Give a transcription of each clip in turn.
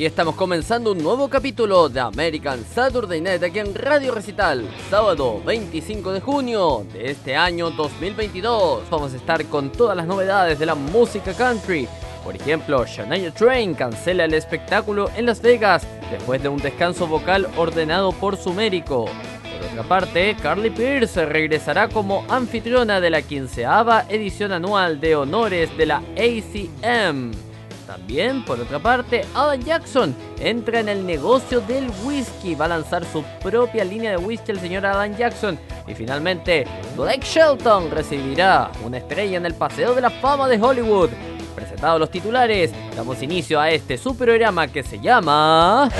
Aquí estamos comenzando un nuevo capítulo de American Saturday Night aquí en Radio Recital, sábado 25 de junio de este año 2022. Vamos a estar con todas las novedades de la música country. Por ejemplo, Shania Train cancela el espectáculo en Las Vegas después de un descanso vocal ordenado por su médico. Por otra parte, Carly Pierce regresará como anfitriona de la quinceava edición anual de honores de la ACM. También, por otra parte, Alan Jackson entra en el negocio del whisky. Va a lanzar su propia línea de whisky el señor Alan Jackson. Y finalmente, Blake Shelton recibirá una estrella en el Paseo de la Fama de Hollywood. Presentados los titulares, damos inicio a este su programa que se llama...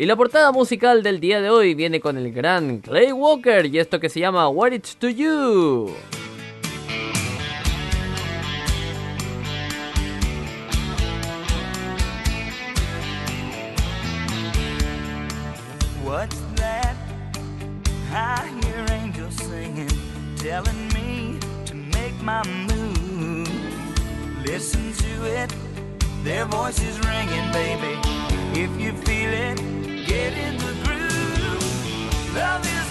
Y la portada musical del día de hoy viene con el gran Clay Walker y esto que se llama What It's to You. What's that? I hear angels singing, telling me to make my move. Listen to it, their voices ringing, baby. If you feel it, get in the groove. Love is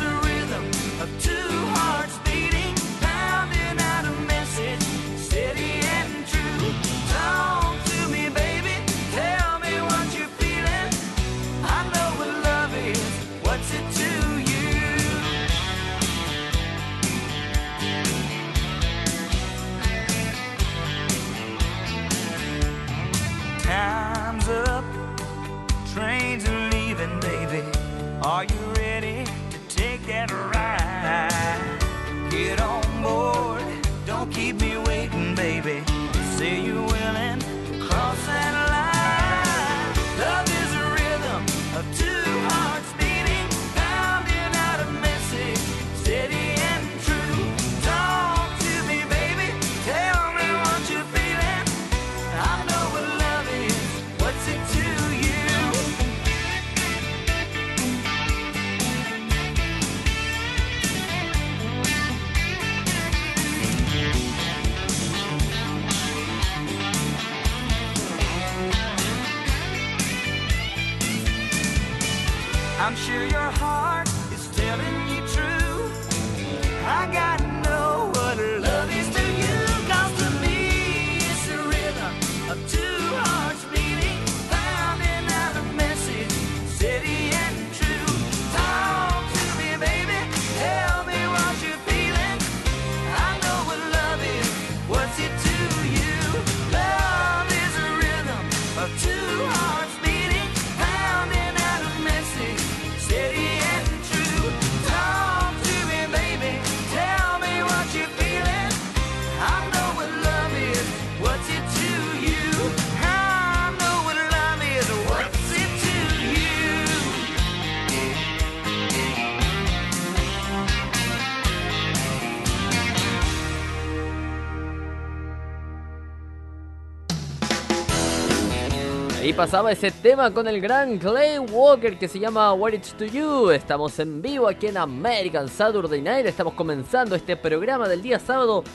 pasaba ese tema con el gran Clay Walker que se llama What It's To You. Estamos en vivo aquí en American Saturday Night. Estamos comenzando este programa del día sábado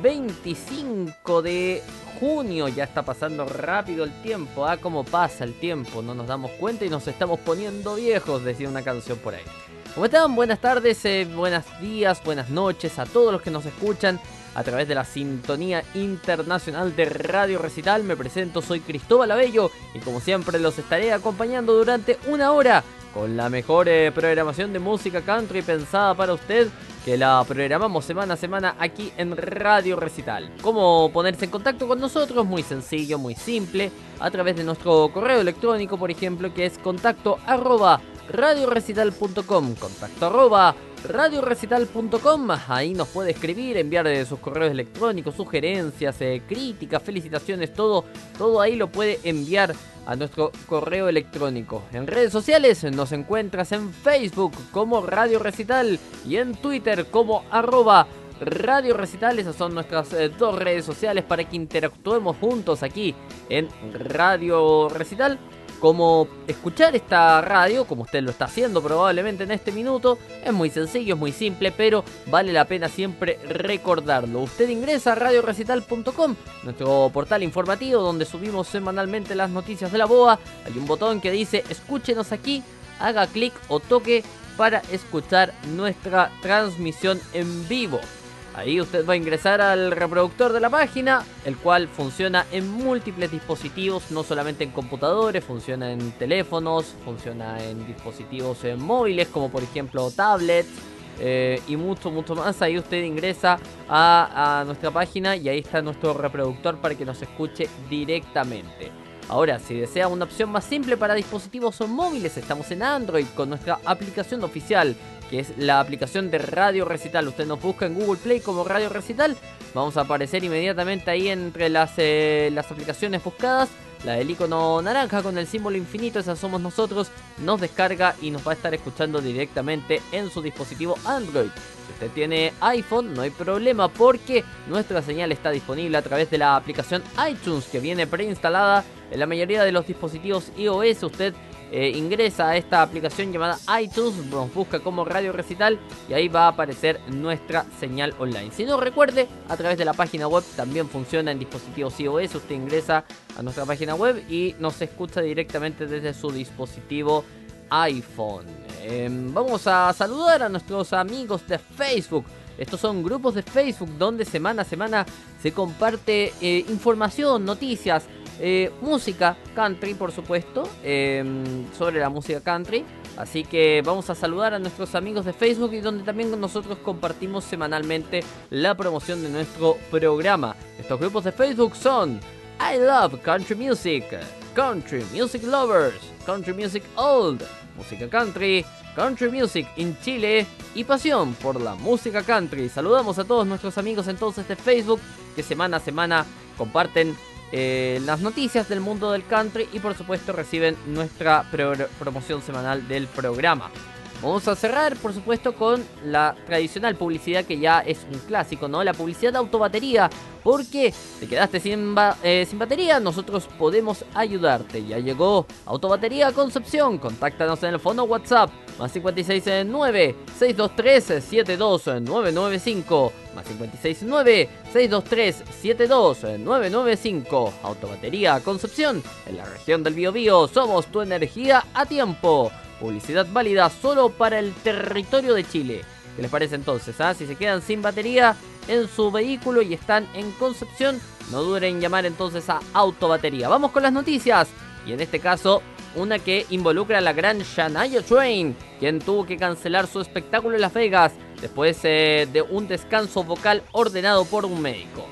25 de junio. Ya está pasando rápido el tiempo. Ah, cómo pasa el tiempo. No nos damos cuenta y nos estamos poniendo viejos, decía una canción por ahí. ¿Cómo están? Buenas tardes, eh, buenos días, buenas noches a todos los que nos escuchan a través de la sintonía internacional de Radio Recital. Me presento, soy Cristóbal Abello y como siempre los estaré acompañando durante una hora con la mejor eh, programación de música country pensada para usted que la programamos semana a semana aquí en Radio Recital. ¿Cómo ponerse en contacto con nosotros? Muy sencillo, muy simple, a través de nuestro correo electrónico, por ejemplo, que es contacto radiorecital.com, contacto arroba radiorecital.com, ahí nos puede escribir, enviar eh, sus correos electrónicos, sugerencias, eh, críticas, felicitaciones, todo, todo ahí lo puede enviar a nuestro correo electrónico. En redes sociales nos encuentras en Facebook como Radio Recital y en Twitter como arroba Radio Recital. Esas son nuestras eh, dos redes sociales para que interactuemos juntos aquí en Radio Recital. Como escuchar esta radio, como usted lo está haciendo probablemente en este minuto, es muy sencillo, es muy simple, pero vale la pena siempre recordarlo. Usted ingresa a radiorecital.com, nuestro portal informativo donde subimos semanalmente las noticias de la BOA. Hay un botón que dice escúchenos aquí, haga clic o toque para escuchar nuestra transmisión en vivo. Ahí usted va a ingresar al reproductor de la página, el cual funciona en múltiples dispositivos, no solamente en computadores, funciona en teléfonos, funciona en dispositivos eh, móviles como por ejemplo tablets eh, y mucho, mucho más. Ahí usted ingresa a, a nuestra página y ahí está nuestro reproductor para que nos escuche directamente. Ahora, si desea una opción más simple para dispositivos móviles, estamos en Android con nuestra aplicación oficial, que es la aplicación de Radio Recital. Usted nos busca en Google Play como Radio Recital. Vamos a aparecer inmediatamente ahí entre las, eh, las aplicaciones buscadas. La del icono naranja con el símbolo infinito, esa somos nosotros, nos descarga y nos va a estar escuchando directamente en su dispositivo Android. Si usted tiene iPhone, no hay problema porque nuestra señal está disponible a través de la aplicación iTunes que viene preinstalada en la mayoría de los dispositivos iOS. Usted eh, ingresa a esta aplicación llamada iTunes, nos busca como Radio Recital y ahí va a aparecer nuestra señal online. Si no recuerde, a través de la página web también funciona en dispositivos iOS. Usted ingresa a nuestra página web y nos escucha directamente desde su dispositivo iPhone. Eh, vamos a saludar a nuestros amigos de Facebook. Estos son grupos de Facebook donde semana a semana se comparte eh, información, noticias, eh, música country, por supuesto, eh, sobre la música country. Así que vamos a saludar a nuestros amigos de Facebook y donde también nosotros compartimos semanalmente la promoción de nuestro programa. Estos grupos de Facebook son I Love Country Music, Country Music Lovers, Country Music Old, Música Country, Country Music in Chile y Pasión por la Música Country. Saludamos a todos nuestros amigos entonces de Facebook que semana a semana comparten eh, las noticias del mundo del country y por supuesto reciben nuestra pro promoción semanal del programa. Vamos a cerrar, por supuesto, con la tradicional publicidad que ya es un clásico, ¿no? La publicidad de autobatería. Porque te quedaste sin, eh, batería, nosotros podemos ayudarte. Ya llegó Autobatería Concepción. Contáctanos en el fondo WhatsApp más 569 623 72995 más 569 623 72995 Autobatería Concepción en la región del Biobío somos tu energía a tiempo publicidad válida solo para el territorio de Chile ¿qué les parece entonces? Ah? si se quedan sin batería en su vehículo y están en Concepción no duden en llamar entonces a Autobatería vamos con las noticias y en este caso una que involucra a la gran Shania Twain, quien tuvo que cancelar su espectáculo en Las Vegas después eh, de un descanso vocal ordenado por un médico.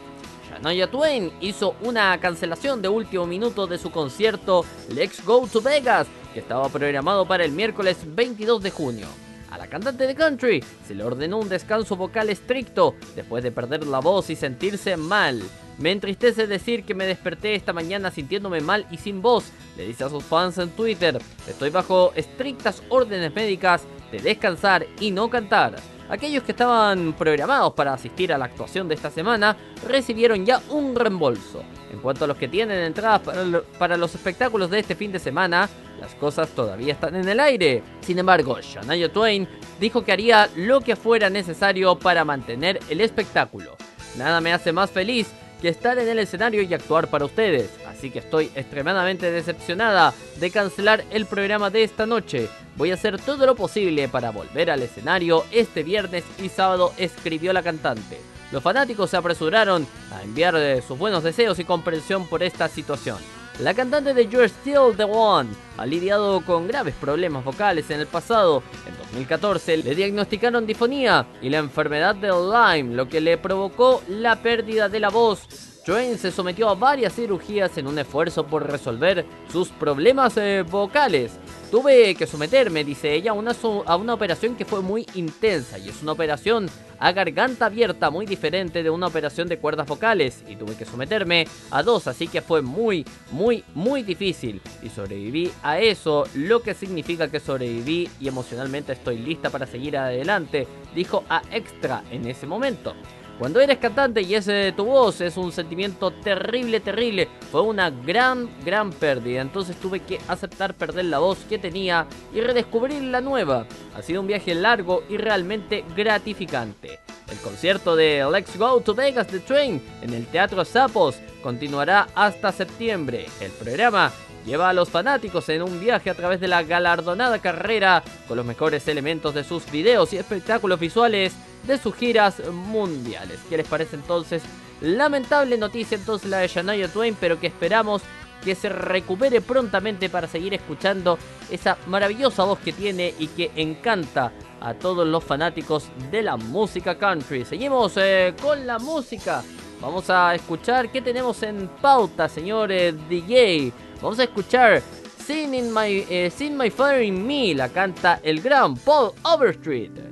Shania Twain hizo una cancelación de último minuto de su concierto Let's Go to Vegas, que estaba programado para el miércoles 22 de junio. A la cantante de country se le ordenó un descanso vocal estricto después de perder la voz y sentirse mal. Me entristece decir que me desperté esta mañana sintiéndome mal y sin voz, le dice a sus fans en Twitter. Estoy bajo estrictas órdenes médicas de descansar y no cantar. Aquellos que estaban programados para asistir a la actuación de esta semana recibieron ya un reembolso. En cuanto a los que tienen entradas para, para los espectáculos de este fin de semana, las cosas todavía están en el aire. Sin embargo, Shania Twain dijo que haría lo que fuera necesario para mantener el espectáculo. Nada me hace más feliz que estar en el escenario y actuar para ustedes, así que estoy extremadamente decepcionada de cancelar el programa de esta noche. Voy a hacer todo lo posible para volver al escenario este viernes y sábado, escribió la cantante. Los fanáticos se apresuraron a enviar eh, sus buenos deseos y comprensión por esta situación. La cantante de You're Still the One ha lidiado con graves problemas vocales en el pasado. En 2014 le diagnosticaron difonía y la enfermedad de Lyme, lo que le provocó la pérdida de la voz. Twain se sometió a varias cirugías en un esfuerzo por resolver sus problemas eh, vocales. Tuve que someterme, dice ella, una, a una operación que fue muy intensa y es una operación a garganta abierta muy diferente de una operación de cuerdas vocales y tuve que someterme a dos, así que fue muy, muy, muy difícil y sobreviví a eso, lo que significa que sobreviví y emocionalmente estoy lista para seguir adelante, dijo a Extra en ese momento. Cuando eres cantante y ese de tu voz es un sentimiento terrible, terrible, fue una gran, gran pérdida. Entonces tuve que aceptar perder la voz que tenía y redescubrir la nueva. Ha sido un viaje largo y realmente gratificante. El concierto de Let's Go to Vegas The Train en el Teatro Sapos continuará hasta septiembre. El programa lleva a los fanáticos en un viaje a través de la galardonada carrera con los mejores elementos de sus videos y espectáculos visuales de sus giras mundiales. ¿Qué les parece entonces? Lamentable noticia entonces la de Shania Twain, pero que esperamos que se recupere prontamente para seguir escuchando esa maravillosa voz que tiene y que encanta a todos los fanáticos de la música country. Seguimos eh, con la música. Vamos a escuchar qué tenemos en pauta, señores DJ. Vamos a escuchar Sin, in my, eh, Sin My Fire in Me, la canta el gran Paul Overstreet.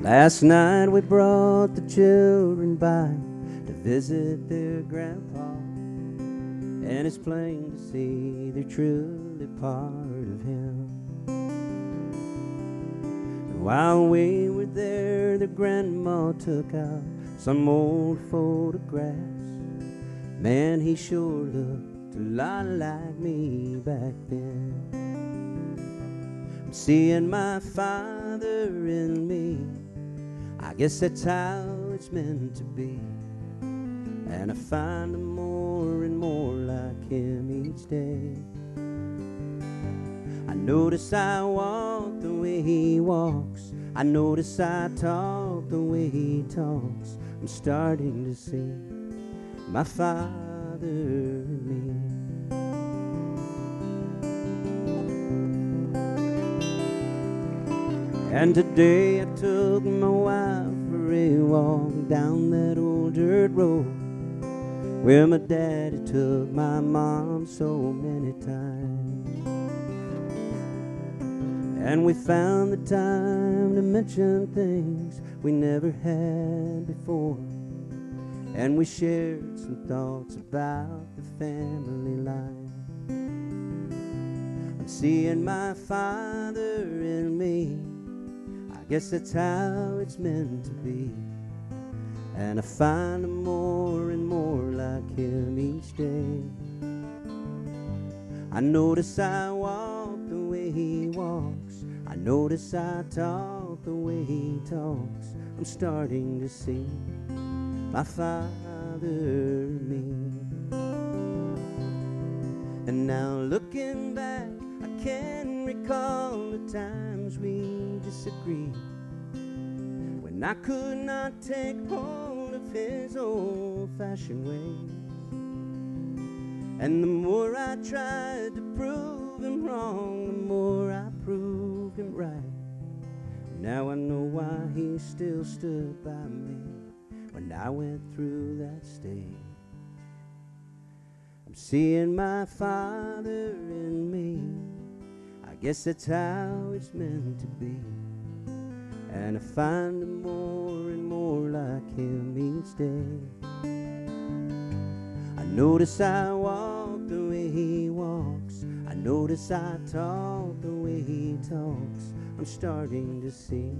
Last night we brought the children by to visit their grandpa, and it's plain to see they're truly part of him. And while we were there, the grandma took out some old photographs. Man, he sure looked a lot like me back then. I'm seeing my father in me. I guess that's how it's meant to be. And I find him more and more like him each day. I notice I walk the way he walks. I notice I talk the way he talks. I'm starting to see my father in me. And today I took my wife for a walk down that old dirt road where my daddy took my mom so many times. And we found the time to mention things we never had before. And we shared some thoughts about the family life. I'm seeing my father in me. Guess that's how it's meant to be. And I find him more and more like him each day. I notice I walk the way he walks. I notice I talk the way he talks. I'm starting to see my father in me. And now looking back, I can recall the times we disagreed. When I could not take hold of his old fashioned ways. And the more I tried to prove him wrong, the more I proved him right. Now I know why he still stood by me when I went through that stage. I'm seeing my father in me. Guess that's how it's meant to be. And I find him more and more like him each day. I notice I walk the way he walks. I notice I talk the way he talks. I'm starting to see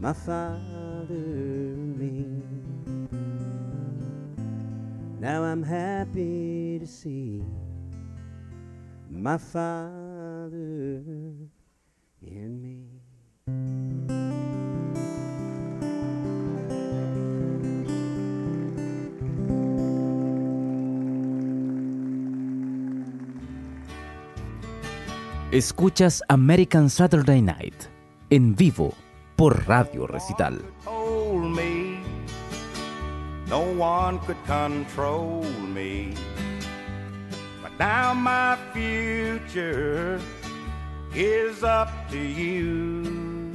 my father in me. Now I'm happy to see my father in me. Escuchas American Saturday Night en vivo por Radio Recital. told me no one could control me. But now my future is up to you.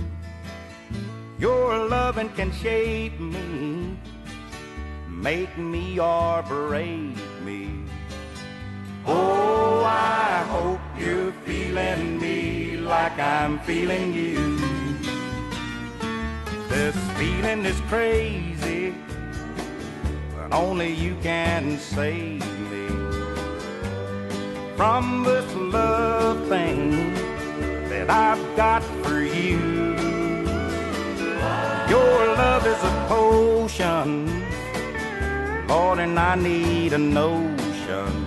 Your loving can shape me, make me or break me. Oh, I hope you're feeling me like I'm feeling you. This feeling is crazy, but only you can save me from this love thing that I've got for you. Your love is a potion, Lord, and I need a notion.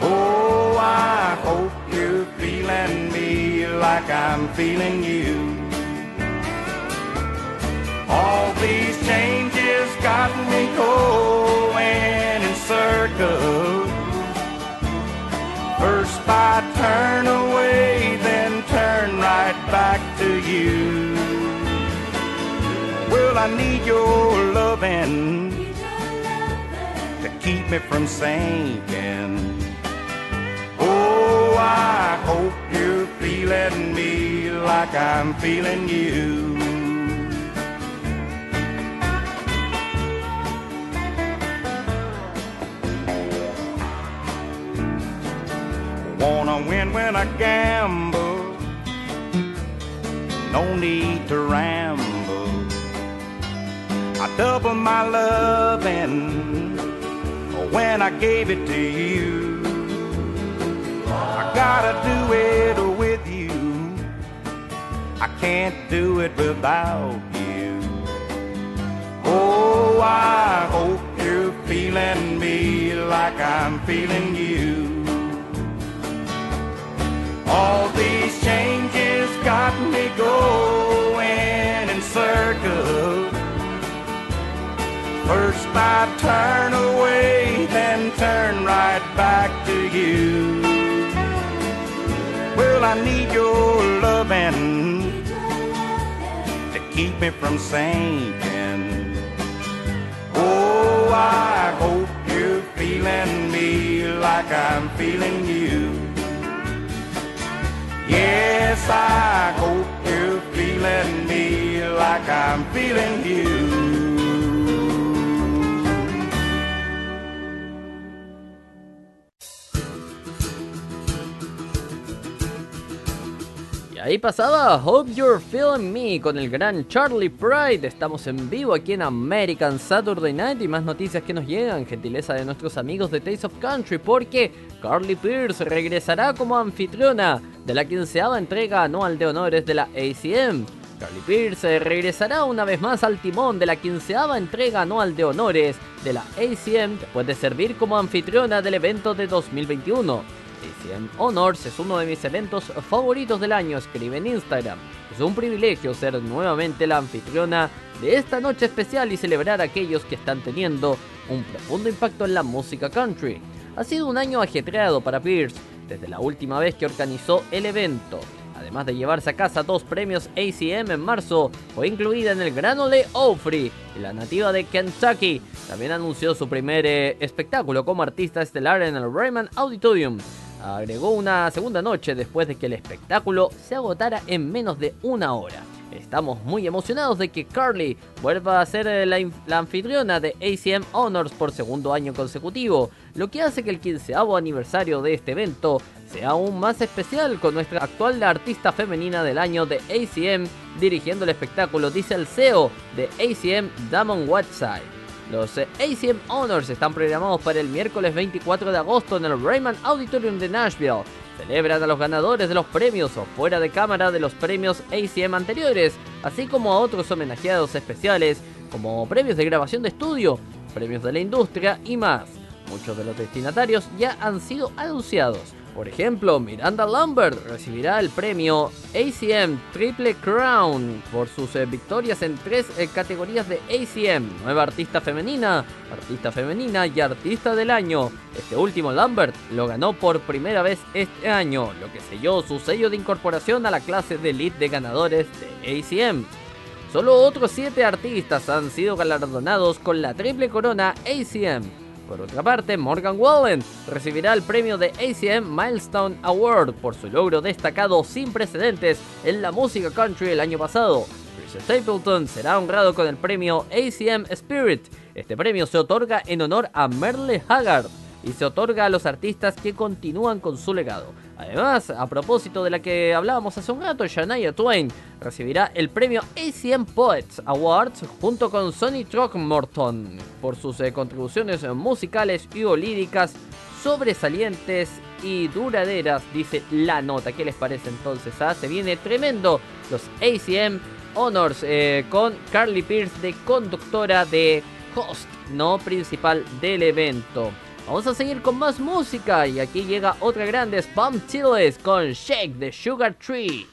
Oh, I hope you're feeling me like I'm feeling you. All these changes got me going in circles. First I turn away, you. Well, I need your loving to keep me from sinking. Oh, I hope you're feeling me like I'm feeling you. Wanna win when I gamble. Need to ramble. I double my loving when I gave it to you. I gotta do it with you. I can't do it without you. Oh, I hope you're feeling me like I'm feeling you. All these changes got me going in circles. First I turn away, then turn right back to you. Well, I need your loving to keep me from sinking. Oh, I hope you're feeling me like I'm feeling you. Yes, I hope you're feeling me like I'm feeling you. Ahí pasaba Hope You're Feeling Me con el gran Charlie Pride. Estamos en vivo aquí en American Saturday Night y más noticias que nos llegan, gentileza de nuestros amigos de Taste of Country, porque Carly Pierce regresará como anfitriona de la quinceava entrega anual de honores de la ACM. Carly Pierce regresará una vez más al timón de la quinceava entrega anual de honores de la ACM después de servir como anfitriona del evento de 2021. ACM Honors es uno de mis eventos favoritos del año, escribe en Instagram. Es un privilegio ser nuevamente la anfitriona de esta noche especial y celebrar a aquellos que están teniendo un profundo impacto en la música country. Ha sido un año ajetreado para Pierce, desde la última vez que organizó el evento. Además de llevarse a casa dos premios ACM en marzo, fue incluida en el Gran Ole y la nativa de Kentucky también anunció su primer eh, espectáculo como artista estelar en el Raymond Auditorium. Agregó una segunda noche después de que el espectáculo se agotara en menos de una hora. Estamos muy emocionados de que Carly vuelva a ser eh, la, anfitriona de ACM Honors por segundo año consecutivo, lo que hace que el quinceavo aniversario de este evento sea aún más especial con nuestra actual artista femenina del año de ACM dirigiendo el espectáculo, dice el CEO de ACM, Damon Whiteside. Los ACM Honors están programados para el miércoles 24 de agosto en el Raymond Auditorium de Nashville. Celebran a los ganadores de los premios o fuera de cámara de los premios ACM anteriores, así como a otros homenajeados especiales, como premios de grabación de estudio, premios de la industria y más. Muchos de los destinatarios ya han sido anunciados. Por ejemplo, Miranda Lambert recibirá el premio ACM Triple Crown por sus eh, victorias en tres eh, categorías de ACM, Nueva Artista Femenina, Artista Femenina y Artista del Año. Este último Lambert lo ganó por primera vez este año, lo que selló su sello de incorporación a la clase de elite de ganadores de ACM. Solo otros 7 artistas han sido galardonados con la triple corona ACM. Por otra parte, Morgan Wallen recibirá el premio de ACM Milestone Award por su logro destacado sin precedentes en la música country el año pasado. Chris Stapleton será honrado con el premio ACM Spirit. Este premio se otorga en honor a Merle Haggard y se otorga a los artistas que continúan con su legado. Además, a propósito de la que hablábamos hace un rato, Shania Twain recibirá el premio ACM Poets Awards junto con Sonny Throckmorton por sus eh, contribuciones musicales y o líricas sobresalientes y duraderas, dice la nota. ¿Qué les parece entonces? ah? Se viene tremendo los ACM Honors eh, con Carly Pierce de conductora de host, no principal del evento. Vamos a seguir con más música y aquí llega otra grande, Spam Chiles con Shake the Sugar Tree.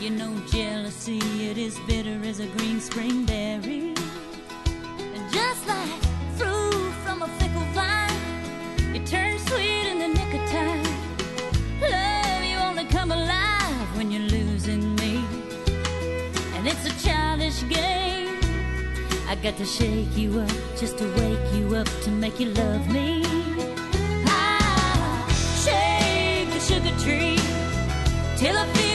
You know jealousy, it is bitter as a green spring berry. And just like fruit from a fickle vine, it turns sweet in the nick of time. Love, you only come alive when you're losing me. And it's a childish game. I got to shake you up just to wake you up to make you love me. I shake the sugar tree till I feel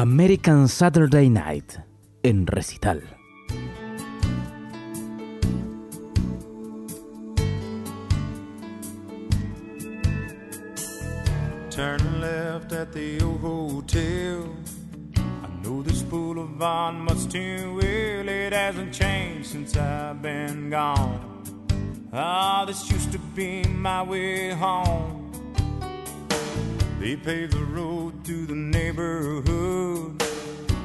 American Saturday Night en recital. Turn left at the old hotel. I know this boulevard much too well. It hasn't changed since I've been gone. Ah, this used to be my way home. They paved the road through the neighborhood.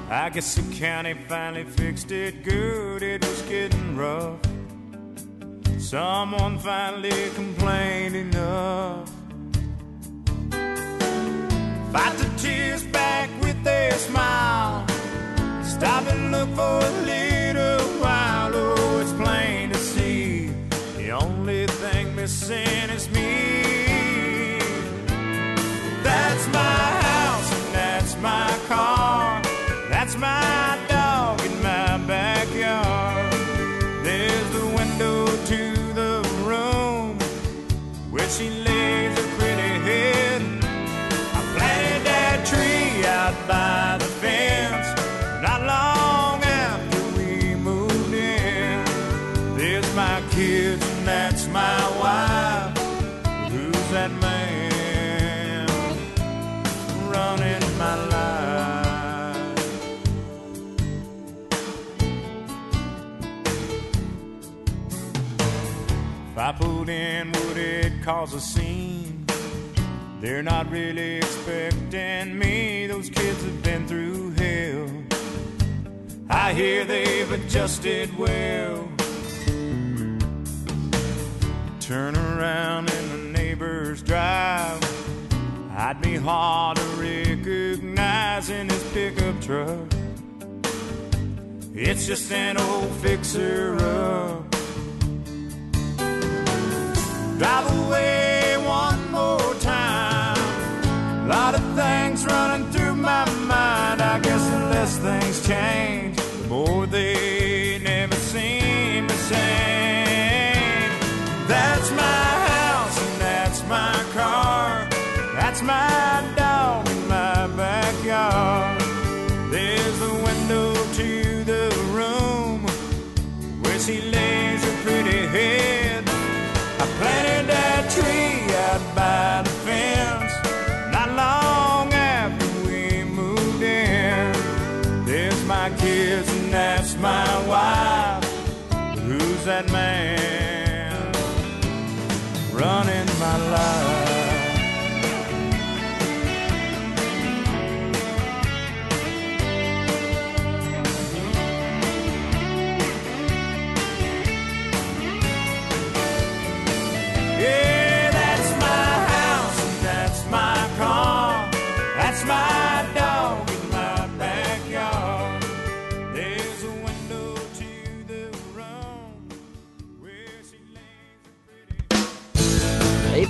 I guess the county finally fixed it good. It was getting rough. Someone finally complained enough. Fight the tears back with a smile. Stop and look for a little while. Oh, it's plain to see. The only thing missing is me. My house and that's my car. That's my cause a scene? They're not really expecting me. Those kids have been through hell. I hear they've adjusted well. Turn around in the neighbor's drive. I'd be hard to recognize in his pickup truck. It's just an old fixer up. Drive away one more time. A Lot of things running through my mind. I guess the less things change, the more they never seem the same. That's my house and that's my car. That's my kids and that's my wife. Who's that man running my life?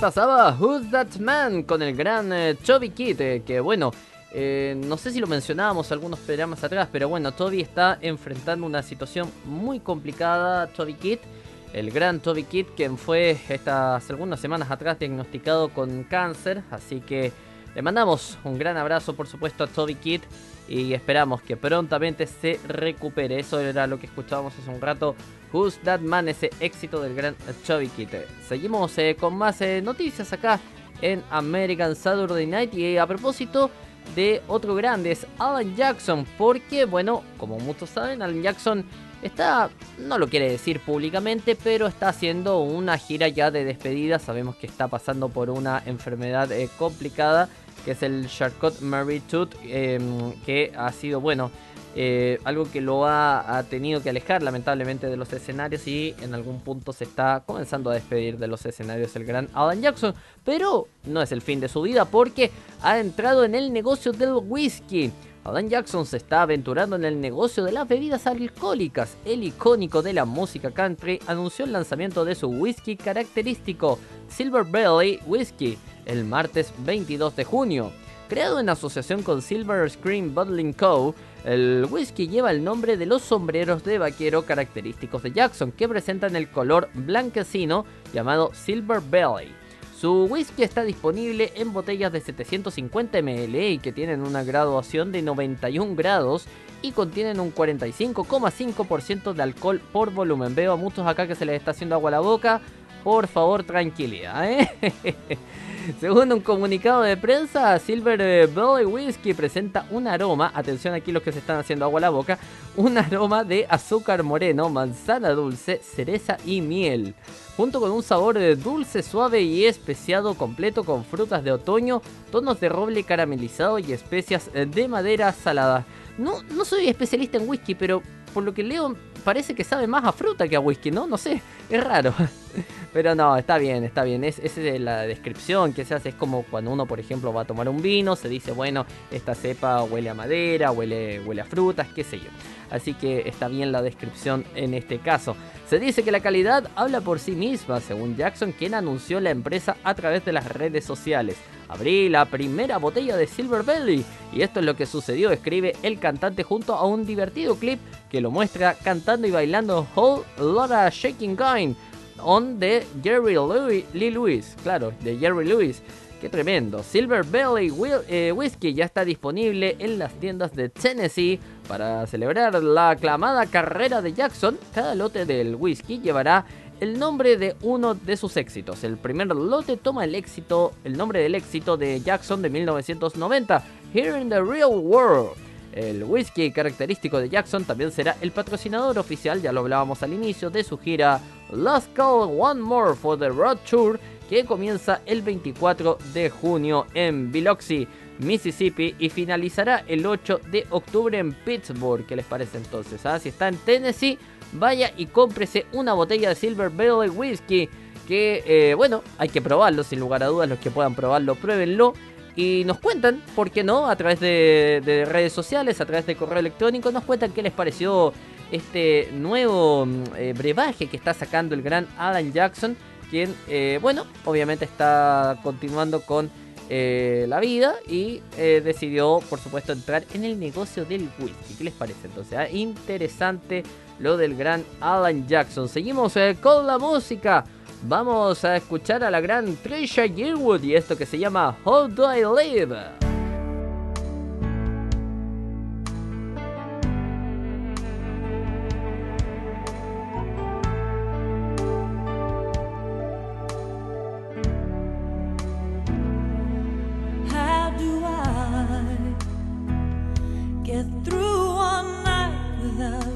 Pasaba Who's That Man con el gran eh, Toby Kid, eh, que bueno, eh, no sé si lo mencionábamos algunos programas atrás, pero bueno, Toby está enfrentando una situación muy complicada, Toby Kid, el gran Toby Kid, quien fue estas algunas semanas atrás diagnosticado con cáncer, así que le mandamos un gran abrazo por supuesto a Toby Kid y esperamos que prontamente se recupere. Eso era lo que escuchábamos hace un rato. Who's That Man, ese éxito del gran Kid. Seguimos eh, con más eh, noticias acá en American Saturday Night y eh, a propósito de otro grande es Alan Jackson, porque bueno, como muchos saben, Alan Jackson está, no lo quiere decir públicamente, pero está haciendo una gira ya de despedida. Sabemos que está pasando por una enfermedad complicada, que es el Charcot-Marie-Tooth, eh, que ha sido, bueno, eh, algo que lo ha, tenido que alejar lamentablemente de los escenarios y en algún punto se está comenzando a despedir de los escenarios el gran Alan Jackson. Pero no es el fin de su vida porque ha entrado en el negocio del whisky. Alan Jackson se está aventurando en el negocio de las bebidas alcohólicas. El icónico de la música country anunció el lanzamiento de su whisky característico, Silver Belly Whisky, el martes 22 de junio. Creado en asociación con Silver Screen Bottling Co., el whisky lleva el nombre de los sombreros de vaquero característicos de Jackson, que presentan el color blanquecino llamado Silver Belly. Su whisky está disponible en botellas de 750 ml y que tienen una graduación de 91 grados y contienen un 45,5% de alcohol por volumen. Veo a muchos acá que se les está haciendo agua a la boca. Por favor, tranquilidad. ¿eh? Según un comunicado de prensa, Silver eh, Belly Whiskey presenta un aroma, atención aquí los que se están haciendo agua a la boca, un aroma de azúcar moreno, manzana dulce, cereza y miel, junto con un sabor de dulce, suave y especiado completo con frutas de otoño, tonos de roble caramelizado y especias eh, de madera salada. No, no soy especialista en whisky, pero por lo que leo parece que sabe más a fruta que a whisky, ¿no? No sé, es raro. Pero no, está bien, está bien. Es, es la descripción que se hace. Es como cuando uno, por ejemplo, va a tomar un vino, se dice, bueno, esta cepa huele a madera, huele, huele a frutas, qué sé yo. Así que está bien la descripción en este caso. Se dice que la calidad habla por sí misma, según Jackson, quien anunció la empresa a través de las redes sociales. Abrí la primera botella de Silver Belly y esto es lo que sucedió, escribe el cantante junto a un divertido clip que lo muestra cantando y bailando Whole Lotta Shaking Going on de Jerry Louis, Lee Lewis, claro, de Jerry Lewis. Qué tremendo. Silver Belly eh, Whiskey ya está disponible en las tiendas de Tennessee. Para celebrar la aclamada carrera de Jackson, cada lote del whisky llevará el nombre de uno de sus éxitos. El primer lote toma el éxito, el nombre del éxito de Jackson de 1990, Here in the Real World. El whisky característico de Jackson también será el patrocinador oficial, ya lo hablábamos al inicio, de su gira Last Call One More for the Road Tour, que comienza el 24 de junio en Biloxi, Mississippi y finalizará el 8 de octubre en Pittsburgh. ¿Qué les parece entonces? ah? Si está en Tennessee, vaya y cómprese una botella de Silver Belly Whiskey que, eh, bueno, hay que probarlo, sin lugar a dudas, los que puedan probarlo, pruébenlo. Y nos cuentan, ¿por qué no? A través de, de redes sociales, a través de correo electrónico, nos cuentan qué les pareció este nuevo mm, eh, brebaje que está sacando el gran Alan Jackson, quien, eh, bueno, obviamente está continuando con la vida y decidió, por supuesto, entrar en el negocio del whisky. ¿Qué les parece entonces? ah? Interesante lo del gran Alan Jackson. Seguimos eh, con la música. Vamos a escuchar a la gran Trisha Yearwood y esto que se llama How Do I Live. Get through one?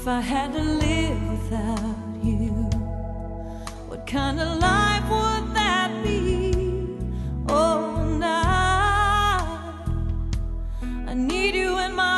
If I had to live without you, what kind of life would that be? Oh, now I need you in my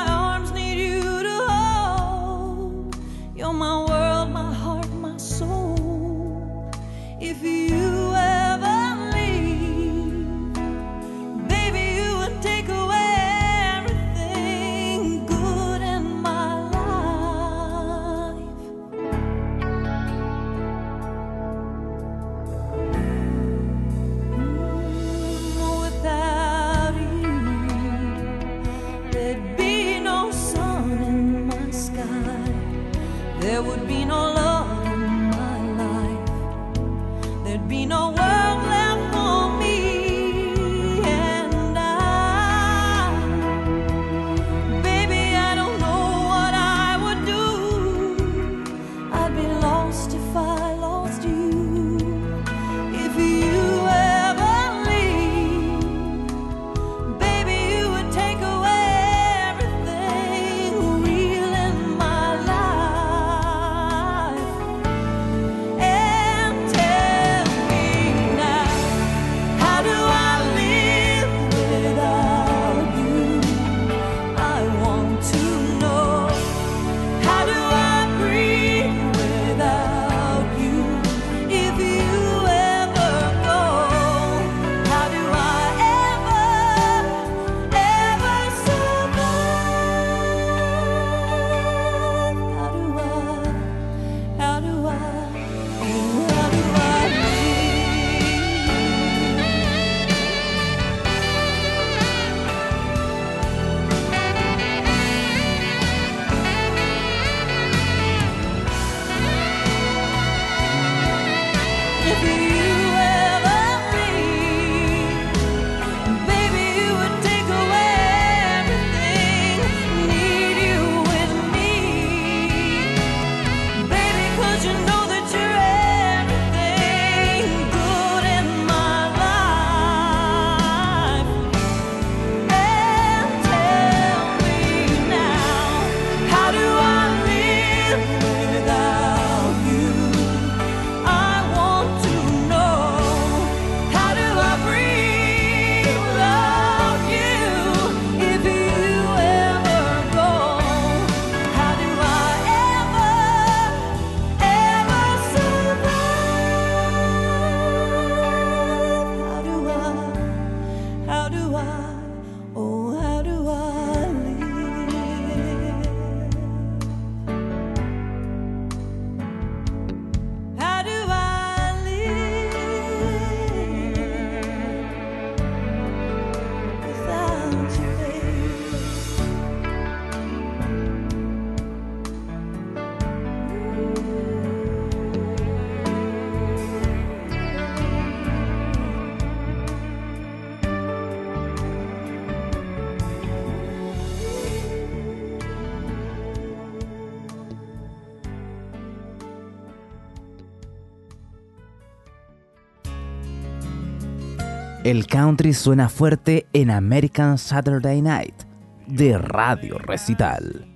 El country suena fuerte en American Saturday Night de Radio Recital.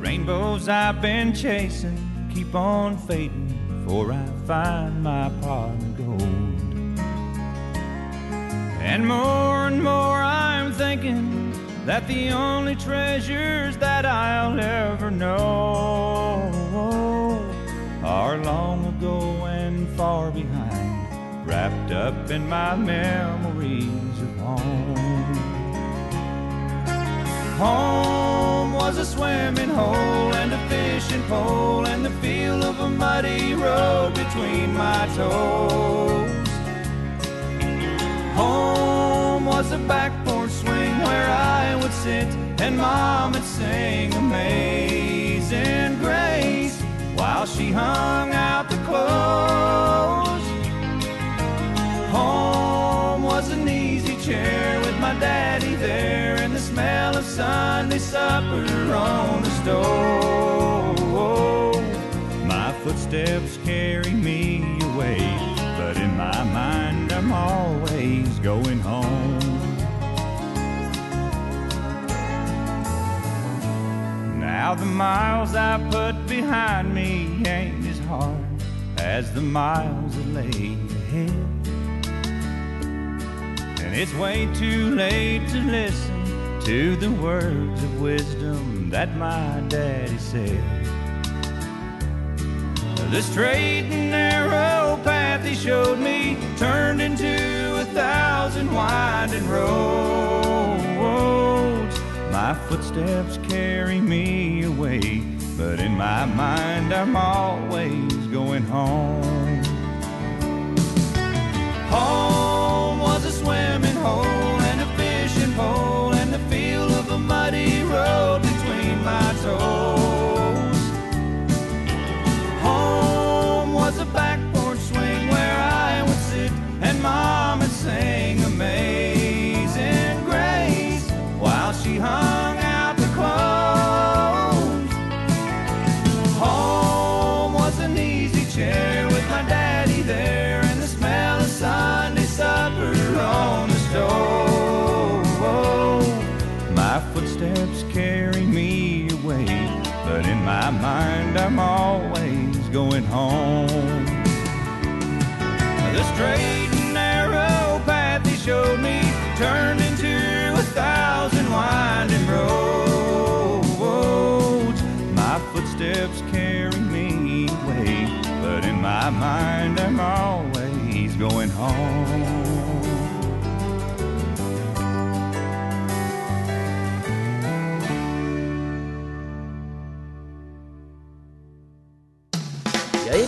rainbows I've been chasing keep on fading before I find my pot of gold. And more and more I'm thinking that the only treasures that I'll ever know are long ago and far behind, wrapped up in my memories of home. Home was a swimming hole and a fishing pole and the feel of a muddy road between my toes. Home was a back porch swing where I would sit and mom would sing Amazing while she hung out the clothes. Home was an easy chair with my daddy there and the smell of Sunday supper on the stove. My footsteps carry me away, but in my mind I'm always going home. Now the miles I put behind me ain't as hard as the miles that lay ahead. And it's way too late to listen to the words of wisdom that my daddy said. The straight and narrow path he showed me turned into a thousand winding roads. My footsteps carry me away, but in my mind I'm always going home. Home was a swimming hole and a fishing pole and the feel of a muddy road between my toes. Home was a back porch swing where I would sit and mom I'm always going home. The straight and narrow path he showed me turned into a thousand winding roads. My footsteps carry me away, but in my mind I'm always going home.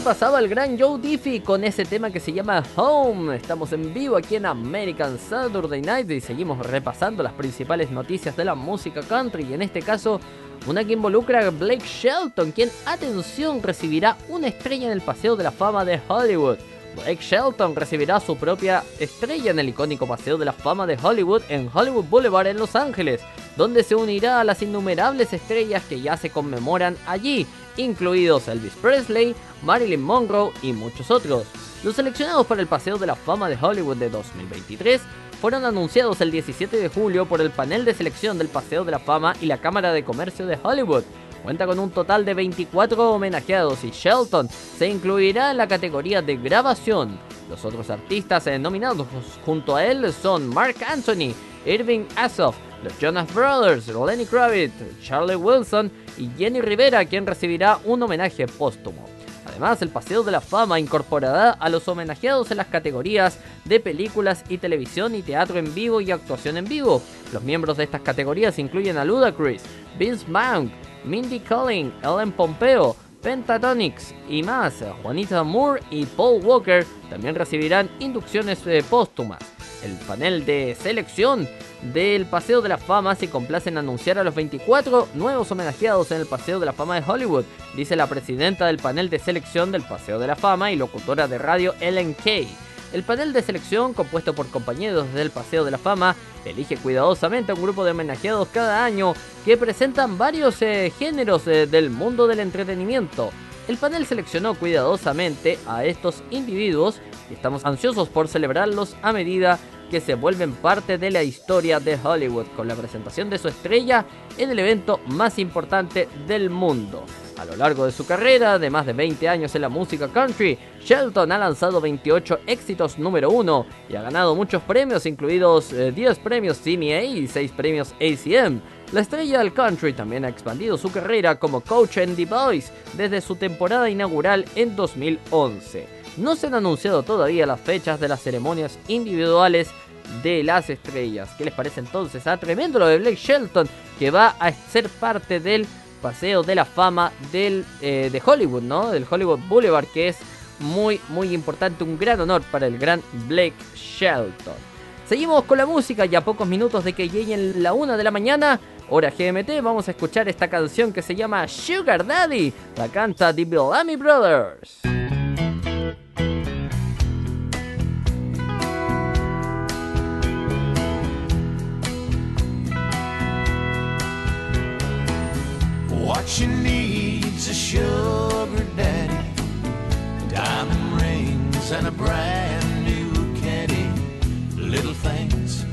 Pasaba el gran Joe Diffie con ese tema que se llama Home. Estamos en vivo aquí en American Saturday Night y seguimos repasando las principales noticias de la música country. Y en este caso, una que involucra a Blake Shelton, quien, atención, recibirá una estrella en el Paseo de la Fama de Hollywood. Blake Shelton recibirá su propia estrella en el icónico Paseo de la Fama de Hollywood en Hollywood Boulevard en Los Ángeles, donde se unirá a las innumerables estrellas que ya se conmemoran allí, incluidos Elvis Presley, Marilyn Monroe y muchos otros. Los seleccionados para el Paseo de la Fama de Hollywood de 2023 fueron anunciados el 17 de julio por el panel de selección del Paseo de la Fama y la Cámara de Comercio de Hollywood. Cuenta con un total de 24 homenajeados y Shelton se incluirá en la categoría de grabación. Los otros artistas eh, nominados junto a él son Mark Anthony, Irving Azoff, los Jonas Brothers, Lenny Kravitz, Charlie Wilson y Jenny Rivera, quien recibirá un homenaje póstumo. Además, el Paseo de la Fama incorporará a los homenajeados en las categorías de películas y televisión y teatro en vivo y actuación en vivo. Los miembros de estas categorías incluyen a Ludacris, Vince Vaughn, Mindy Kaling, Ellen Pompeo, Pentatonix y más. Juanita Moore y Paul Walker también recibirán inducciones eh, póstumas. El panel de selección del Paseo de la Fama se complace en anunciar a los 24 nuevos homenajeados en el Paseo de la Fama de Hollywood, dice la presidenta del panel de selección del Paseo de la Fama y locutora de radio Ellen Kay. El panel de selección, compuesto por compañeros del Paseo de la Fama, elige cuidadosamente a un grupo de homenajeados cada año que presentan varios eh, géneros eh, del mundo del entretenimiento. El panel seleccionó cuidadosamente a estos individuos y estamos ansiosos por celebrarlos a medida que se vuelven parte de la historia de Hollywood con la presentación de su estrella en el evento más importante del mundo. A lo largo de su carrera, de más de 20 años en la música country, Shelton ha lanzado 28 éxitos número 1 y ha ganado muchos premios, incluidos eh, 10 premios CMA y 6 premios ACM. La estrella del country también ha expandido su carrera como coach en The Voice desde su temporada inaugural en 2011. No se han anunciado todavía las fechas de las ceremonias individuales de las estrellas. ¿Qué les parece entonces? Ah, tremendo lo de Blake Shelton, que va a ser parte del paseo de la fama del, eh, de Hollywood, ¿no? Del Hollywood Boulevard, que es muy, muy importante, un gran honor para el gran Blake Shelton. Seguimos con la música y a pocos minutos de que lleguen la una de la mañana, hora GMT, vamos a escuchar esta canción que se llama Sugar Daddy. La canta The Bellamy Brothers. What she needs is sugar daddy, diamond rings and a brand things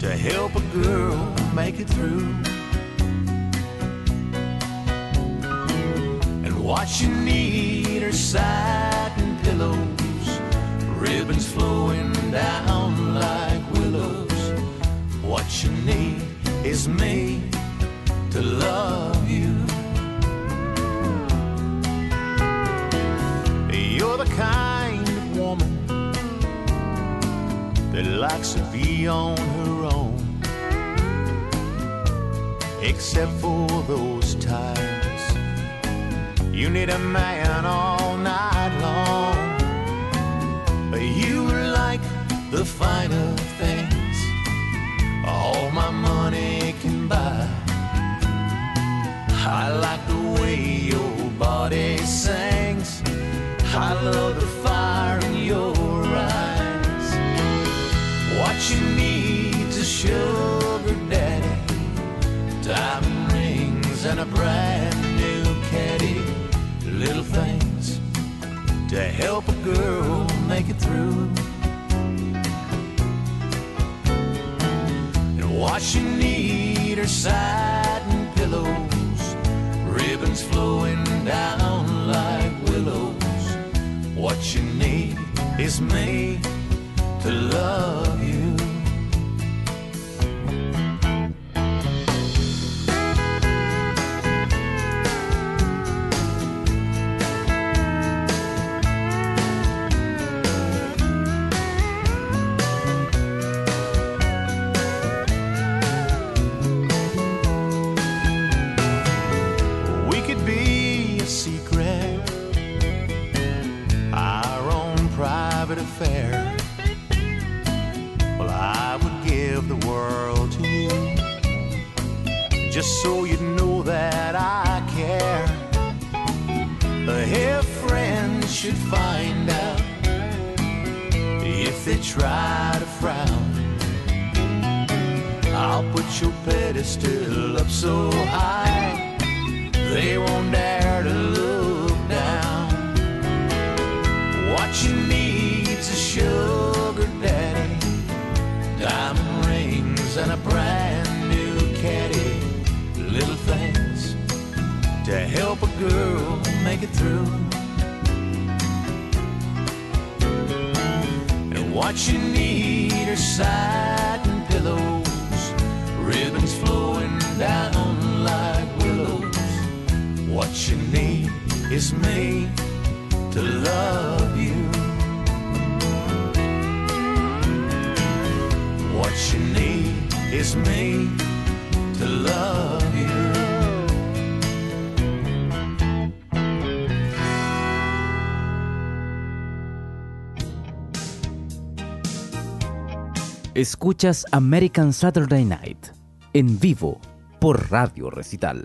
to help a girl make it through. And what you need are satin pillows, ribbons flowing down like willows. What you need is me to love you. You're the kind that likes to be on her own, except for those times you need a man all night long. But you like the finer things all my money can buy. I like the way your body sings. I love the to help a girl make it through. And what you need are satin pillows, ribbons flowing down like willows. What you need is me to love through. And what you need are satin pillows, ribbons flowing down like willows. What you need is me to love you. What you need is me to love Escuchas American Saturday Night en vivo por Radio Recital.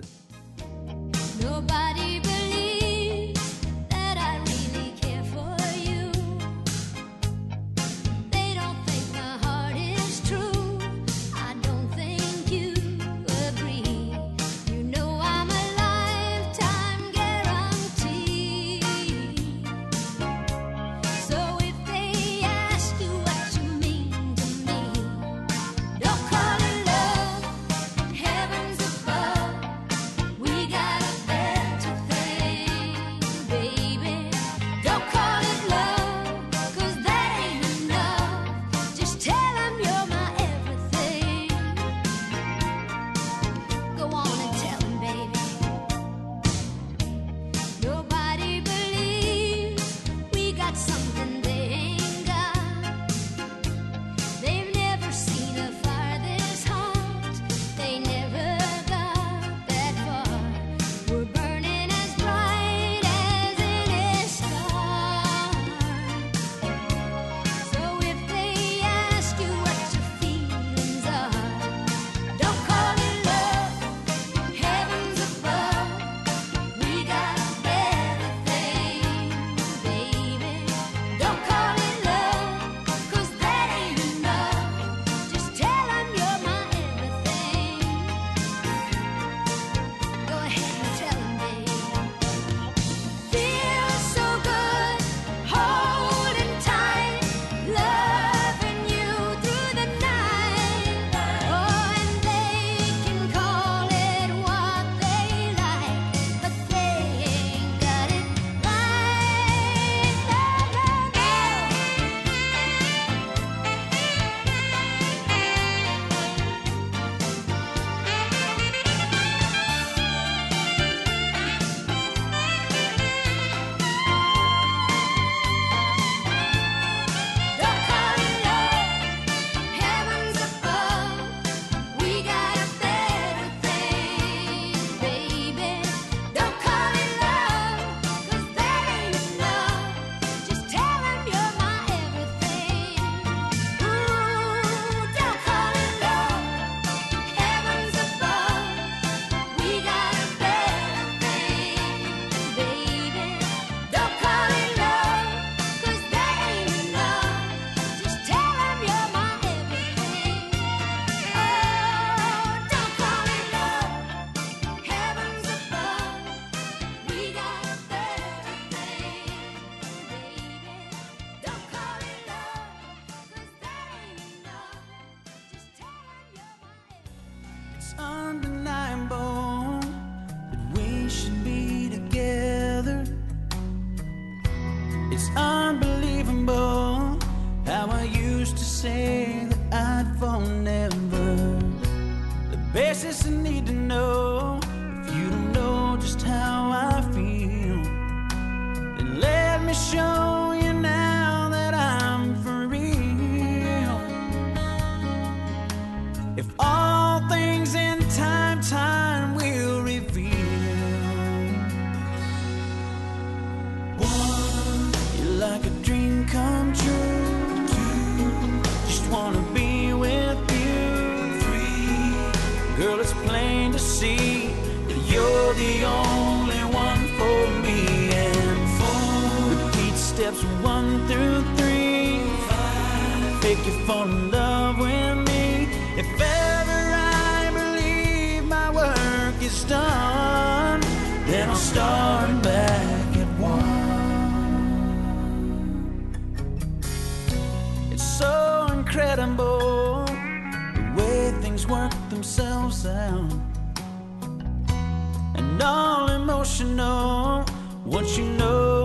all emotional. What you know.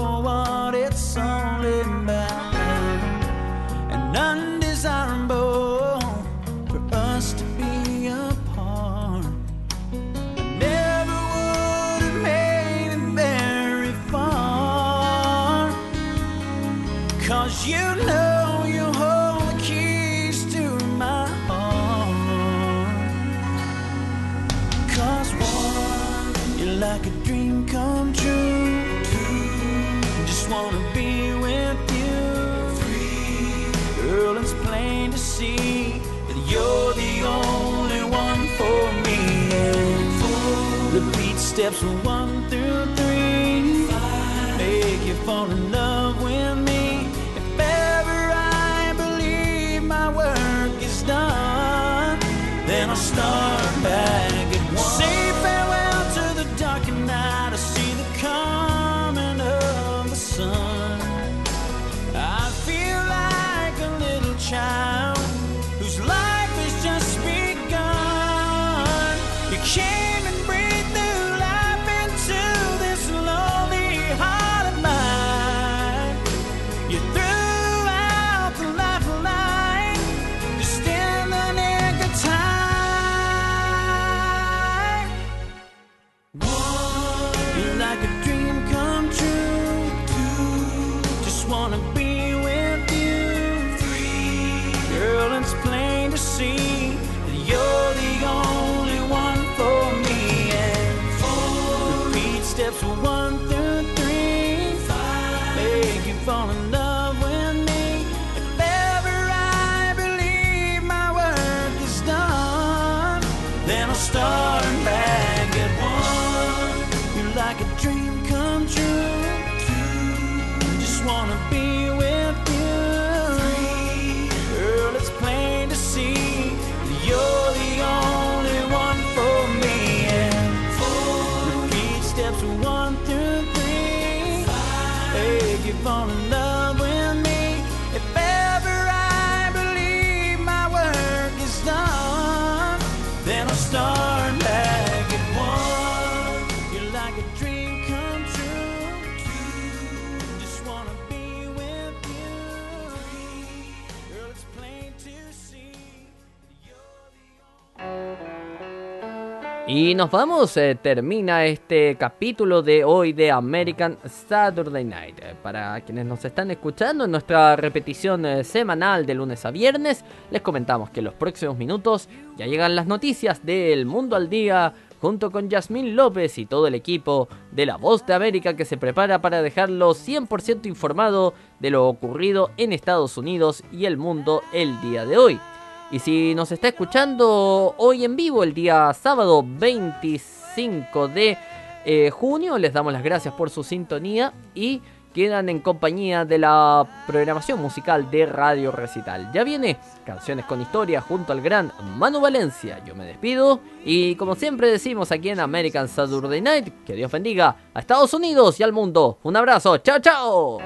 To one thing Y nos vamos, eh, termina este capítulo de hoy de American Saturday Night. Eh, para quienes nos están escuchando en nuestra repetición eh, semanal de lunes a viernes, les comentamos que en los próximos minutos ya llegan las noticias del mundo al día junto con Yasmín López y todo el equipo de La Voz de América que se prepara para dejarlo 100% informado de lo ocurrido en Estados Unidos y el mundo el día de hoy. Y si nos está escuchando hoy en vivo, el día sábado 25 de eh, junio, les damos las gracias por su sintonía y quedan en compañía de la programación musical de Radio Recital. Ya viene Canciones con Historia junto al gran Manu Valencia. Yo me despido y como siempre decimos aquí en American Saturday Night, que Dios bendiga a Estados Unidos y al mundo. Un abrazo, chao chao.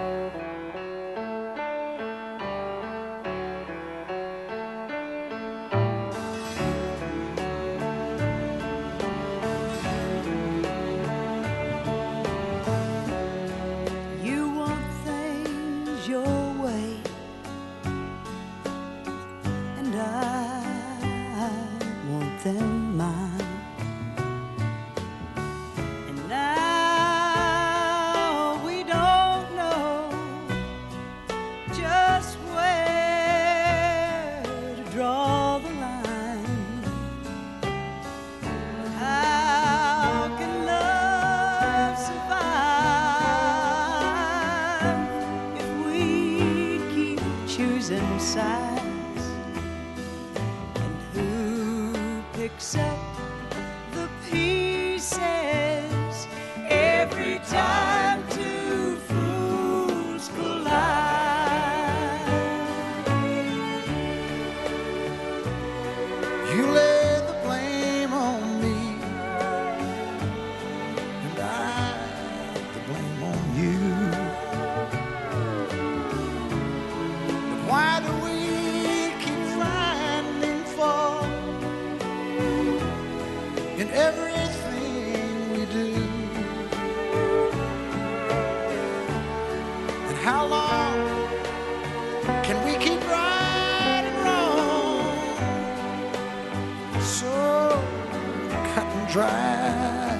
and dry.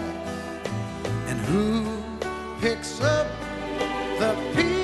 And who picks up the pieces?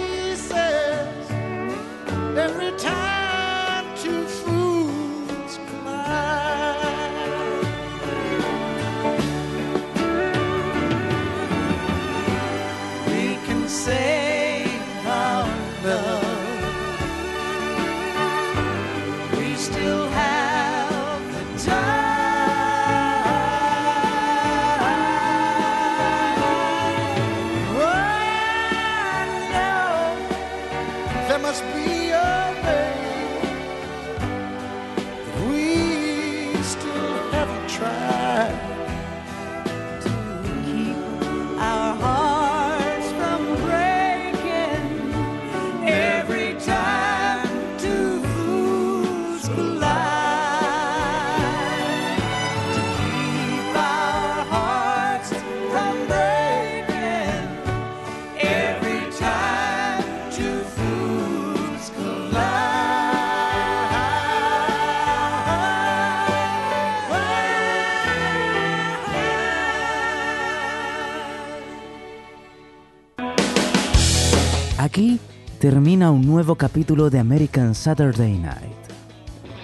Aquí termina un nuevo capítulo de American Saturday Night.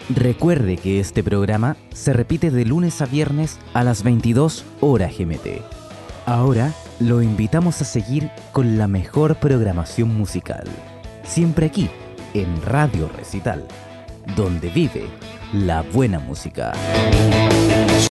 Recuerde que este programa se repite de lunes a viernes a las 22 horas GMT. Ahora lo invitamos a seguir con la mejor programación musical. Siempre aquí, en Radio Recital, donde vive la buena música.